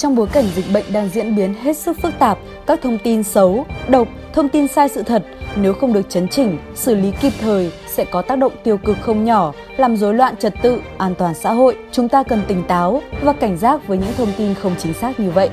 Trong bối cảnh dịch bệnh đang diễn biến hết sức phức tạp, các thông tin xấu, độc, thông tin sai sự thật nếu không được chấn chỉnh, xử lý kịp thời sẽ có tác động tiêu cực không nhỏ, làm rối loạn trật tự, an toàn xã hội. Chúng ta cần tỉnh táo và cảnh giác với những thông tin không chính xác như vậy.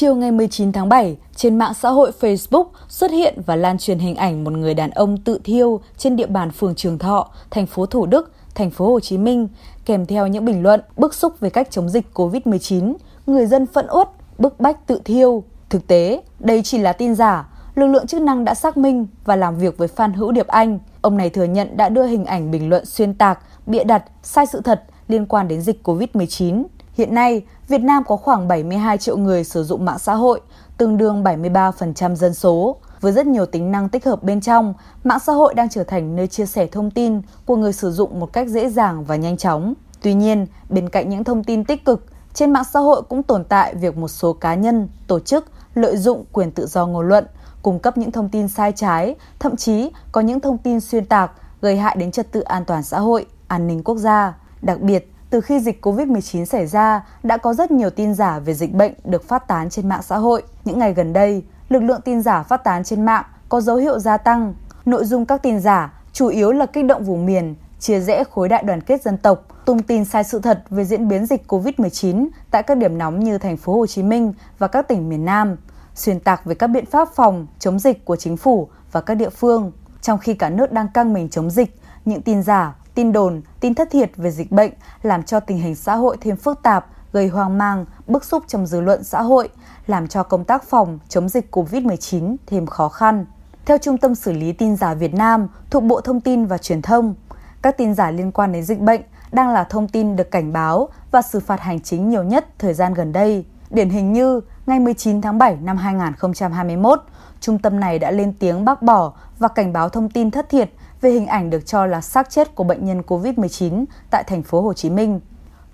Chiều ngày 19 tháng 7, trên mạng xã hội Facebook xuất hiện và lan truyền hình ảnh một người đàn ông tự thiêu trên địa bàn phường Trường Thọ, thành phố Thủ Đức, thành phố Hồ Chí Minh, kèm theo những bình luận bức xúc về cách chống dịch COVID-19, người dân phẫn uất, bức bách tự thiêu. Thực tế, đây chỉ là tin giả. Lực lượng chức năng đã xác minh và làm việc với Phan Hữu Điệp Anh. Ông này thừa nhận đã đưa hình ảnh bình luận xuyên tạc, bịa đặt, sai sự thật liên quan đến dịch COVID-19 Hiện nay, Việt Nam có khoảng 72 triệu người sử dụng mạng xã hội, tương đương 73% dân số. Với rất nhiều tính năng tích hợp bên trong, mạng xã hội đang trở thành nơi chia sẻ thông tin của người sử dụng một cách dễ dàng và nhanh chóng. Tuy nhiên, bên cạnh những thông tin tích cực, trên mạng xã hội cũng tồn tại việc một số cá nhân, tổ chức lợi dụng quyền tự do ngôn luận, cung cấp những thông tin sai trái, thậm chí có những thông tin xuyên tạc gây hại đến trật tự an toàn xã hội, an ninh quốc gia. Đặc biệt, từ khi dịch COVID-19 xảy ra, đã có rất nhiều tin giả về dịch bệnh được phát tán trên mạng xã hội. Những ngày gần đây, lực lượng tin giả phát tán trên mạng có dấu hiệu gia tăng. Nội dung các tin giả chủ yếu là kích động vùng miền, chia rẽ khối đại đoàn kết dân tộc, tung tin sai sự thật về diễn biến dịch COVID-19 tại các điểm nóng như thành phố Hồ Chí Minh và các tỉnh miền Nam, xuyên tạc về các biện pháp phòng chống dịch của chính phủ và các địa phương. Trong khi cả nước đang căng mình chống dịch, những tin giả tin đồn, tin thất thiệt về dịch bệnh làm cho tình hình xã hội thêm phức tạp, gây hoang mang, bức xúc trong dư luận xã hội, làm cho công tác phòng chống dịch COVID-19 thêm khó khăn. Theo Trung tâm xử lý tin giả Việt Nam thuộc Bộ Thông tin và Truyền thông, các tin giả liên quan đến dịch bệnh đang là thông tin được cảnh báo và xử phạt hành chính nhiều nhất thời gian gần đây. Điển hình như ngày 19 tháng 7 năm 2021, trung tâm này đã lên tiếng bác bỏ và cảnh báo thông tin thất thiệt về hình ảnh được cho là xác chết của bệnh nhân COVID-19 tại thành phố Hồ Chí Minh.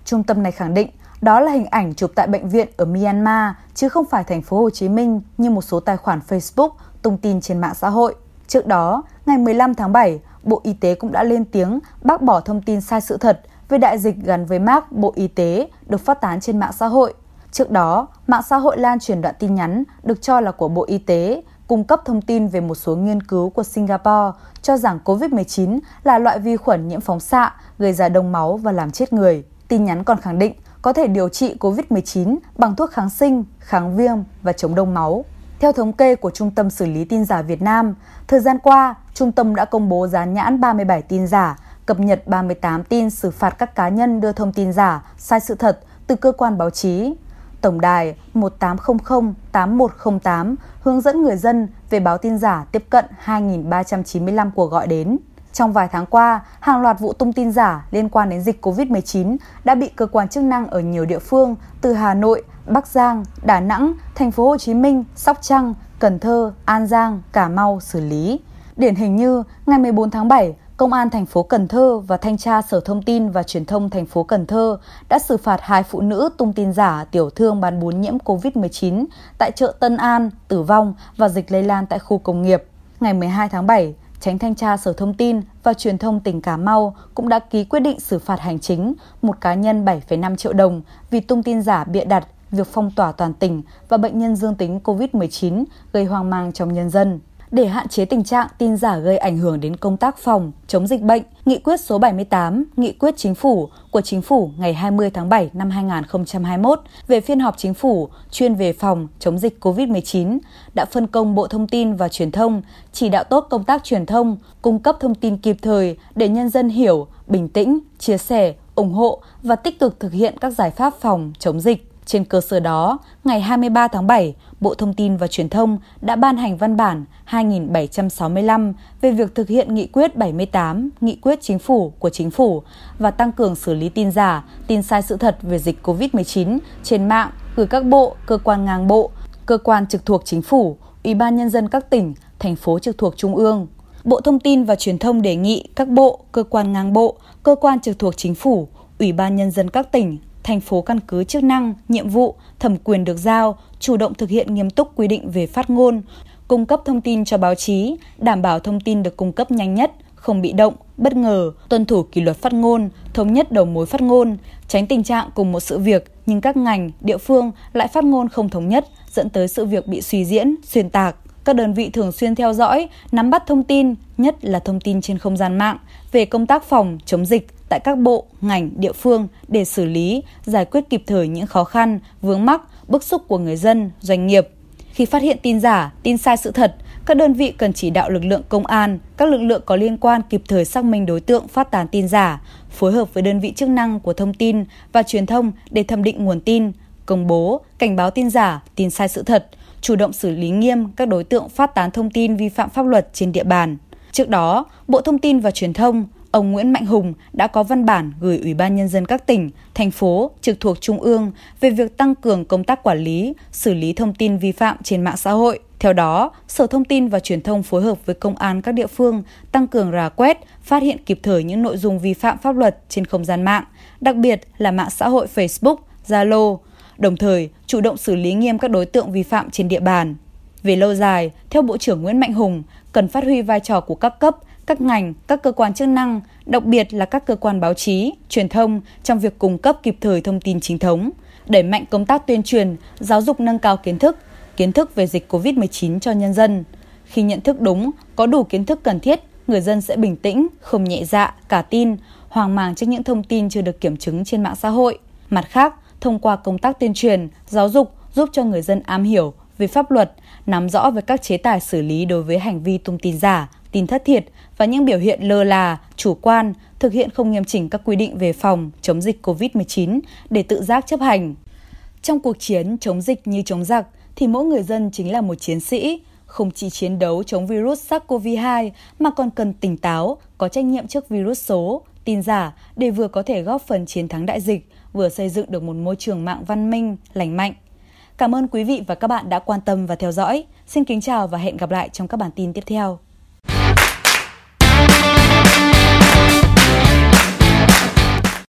Trung tâm này khẳng định đó là hình ảnh chụp tại bệnh viện ở Myanmar chứ không phải thành phố Hồ Chí Minh như một số tài khoản Facebook tung tin trên mạng xã hội. Trước đó, ngày 15 tháng 7, Bộ Y tế cũng đã lên tiếng bác bỏ thông tin sai sự thật về đại dịch gắn với mác Bộ Y tế được phát tán trên mạng xã hội. Trước đó, mạng xã hội lan truyền đoạn tin nhắn được cho là của Bộ Y tế cung cấp thông tin về một số nghiên cứu của Singapore cho rằng COVID-19 là loại vi khuẩn nhiễm phóng xạ gây ra đông máu và làm chết người. Tin nhắn còn khẳng định có thể điều trị COVID-19 bằng thuốc kháng sinh, kháng viêm và chống đông máu. Theo thống kê của Trung tâm xử lý tin giả Việt Nam, thời gian qua, trung tâm đã công bố dán nhãn 37 tin giả, cập nhật 38 tin xử phạt các cá nhân đưa thông tin giả, sai sự thật từ cơ quan báo chí tổng đài 1800 8108 hướng dẫn người dân về báo tin giả tiếp cận 2.395 cuộc gọi đến. Trong vài tháng qua, hàng loạt vụ tung tin giả liên quan đến dịch COVID-19 đã bị cơ quan chức năng ở nhiều địa phương từ Hà Nội, Bắc Giang, Đà Nẵng, Thành phố Hồ Chí Minh, Sóc Trăng, Cần Thơ, An Giang, Cà Mau xử lý. Điển hình như ngày 14 tháng 7, Công an thành phố Cần Thơ và thanh tra Sở Thông tin và Truyền thông thành phố Cần Thơ đã xử phạt hai phụ nữ tung tin giả tiểu thương bán bún nhiễm COVID-19 tại chợ Tân An, tử vong và dịch lây lan tại khu công nghiệp. Ngày 12 tháng 7, Tránh thanh tra Sở Thông tin và Truyền thông tỉnh Cà Mau cũng đã ký quyết định xử phạt hành chính một cá nhân 7,5 triệu đồng vì tung tin giả bịa đặt việc phong tỏa toàn tỉnh và bệnh nhân dương tính COVID-19 gây hoang mang trong nhân dân để hạn chế tình trạng tin giả gây ảnh hưởng đến công tác phòng, chống dịch bệnh, Nghị quyết số 78, Nghị quyết Chính phủ của Chính phủ ngày 20 tháng 7 năm 2021 về phiên họp Chính phủ chuyên về phòng, chống dịch COVID-19 đã phân công Bộ Thông tin và Truyền thông chỉ đạo tốt công tác truyền thông, cung cấp thông tin kịp thời để nhân dân hiểu, bình tĩnh, chia sẻ, ủng hộ và tích cực thực hiện các giải pháp phòng, chống dịch. Trên cơ sở đó, ngày 23 tháng 7, Bộ Thông tin và Truyền thông đã ban hành văn bản 2765 về việc thực hiện nghị quyết 78, nghị quyết chính phủ của chính phủ và tăng cường xử lý tin giả, tin sai sự thật về dịch COVID-19 trên mạng gửi các bộ, cơ quan ngang bộ, cơ quan trực thuộc chính phủ, Ủy ban nhân dân các tỉnh, thành phố trực thuộc trung ương. Bộ Thông tin và Truyền thông đề nghị các bộ, cơ quan ngang bộ, cơ quan trực thuộc chính phủ, Ủy ban nhân dân các tỉnh, thành phố căn cứ chức năng, nhiệm vụ, thẩm quyền được giao, chủ động thực hiện nghiêm túc quy định về phát ngôn, cung cấp thông tin cho báo chí, đảm bảo thông tin được cung cấp nhanh nhất, không bị động, bất ngờ, tuân thủ kỷ luật phát ngôn, thống nhất đầu mối phát ngôn, tránh tình trạng cùng một sự việc nhưng các ngành, địa phương lại phát ngôn không thống nhất, dẫn tới sự việc bị suy diễn, xuyên tạc. Các đơn vị thường xuyên theo dõi, nắm bắt thông tin, nhất là thông tin trên không gian mạng về công tác phòng chống dịch tại các bộ, ngành, địa phương để xử lý, giải quyết kịp thời những khó khăn, vướng mắc, bức xúc của người dân, doanh nghiệp. Khi phát hiện tin giả, tin sai sự thật, các đơn vị cần chỉ đạo lực lượng công an, các lực lượng có liên quan kịp thời xác minh đối tượng phát tán tin giả, phối hợp với đơn vị chức năng của thông tin và truyền thông để thẩm định nguồn tin, công bố, cảnh báo tin giả, tin sai sự thật, chủ động xử lý nghiêm các đối tượng phát tán thông tin vi phạm pháp luật trên địa bàn. Trước đó, Bộ Thông tin và Truyền thông, ông Nguyễn Mạnh Hùng đã có văn bản gửi Ủy ban Nhân dân các tỉnh, thành phố trực thuộc Trung ương về việc tăng cường công tác quản lý, xử lý thông tin vi phạm trên mạng xã hội. Theo đó, Sở Thông tin và Truyền thông phối hợp với công an các địa phương tăng cường rà quét, phát hiện kịp thời những nội dung vi phạm pháp luật trên không gian mạng, đặc biệt là mạng xã hội Facebook, Zalo, đồng thời chủ động xử lý nghiêm các đối tượng vi phạm trên địa bàn. Về lâu dài, theo Bộ trưởng Nguyễn Mạnh Hùng, cần phát huy vai trò của các cấp, các ngành, các cơ quan chức năng, đặc biệt là các cơ quan báo chí, truyền thông trong việc cung cấp kịp thời thông tin chính thống, đẩy mạnh công tác tuyên truyền, giáo dục nâng cao kiến thức, kiến thức về dịch COVID-19 cho nhân dân. Khi nhận thức đúng, có đủ kiến thức cần thiết, người dân sẽ bình tĩnh, không nhẹ dạ, cả tin, hoang mang trước những thông tin chưa được kiểm chứng trên mạng xã hội. Mặt khác, thông qua công tác tuyên truyền, giáo dục giúp cho người dân am hiểu về pháp luật, nắm rõ về các chế tài xử lý đối với hành vi tung tin giả, tin thất thiệt và những biểu hiện lơ là, chủ quan, thực hiện không nghiêm chỉnh các quy định về phòng chống dịch COVID-19 để tự giác chấp hành. Trong cuộc chiến chống dịch như chống giặc thì mỗi người dân chính là một chiến sĩ, không chỉ chiến đấu chống virus SARS-CoV-2 mà còn cần tỉnh táo, có trách nhiệm trước virus số, tin giả để vừa có thể góp phần chiến thắng đại dịch, vừa xây dựng được một môi trường mạng văn minh, lành mạnh. Cảm ơn quý vị và các bạn đã quan tâm và theo dõi. Xin kính chào và hẹn gặp lại trong các bản tin tiếp theo.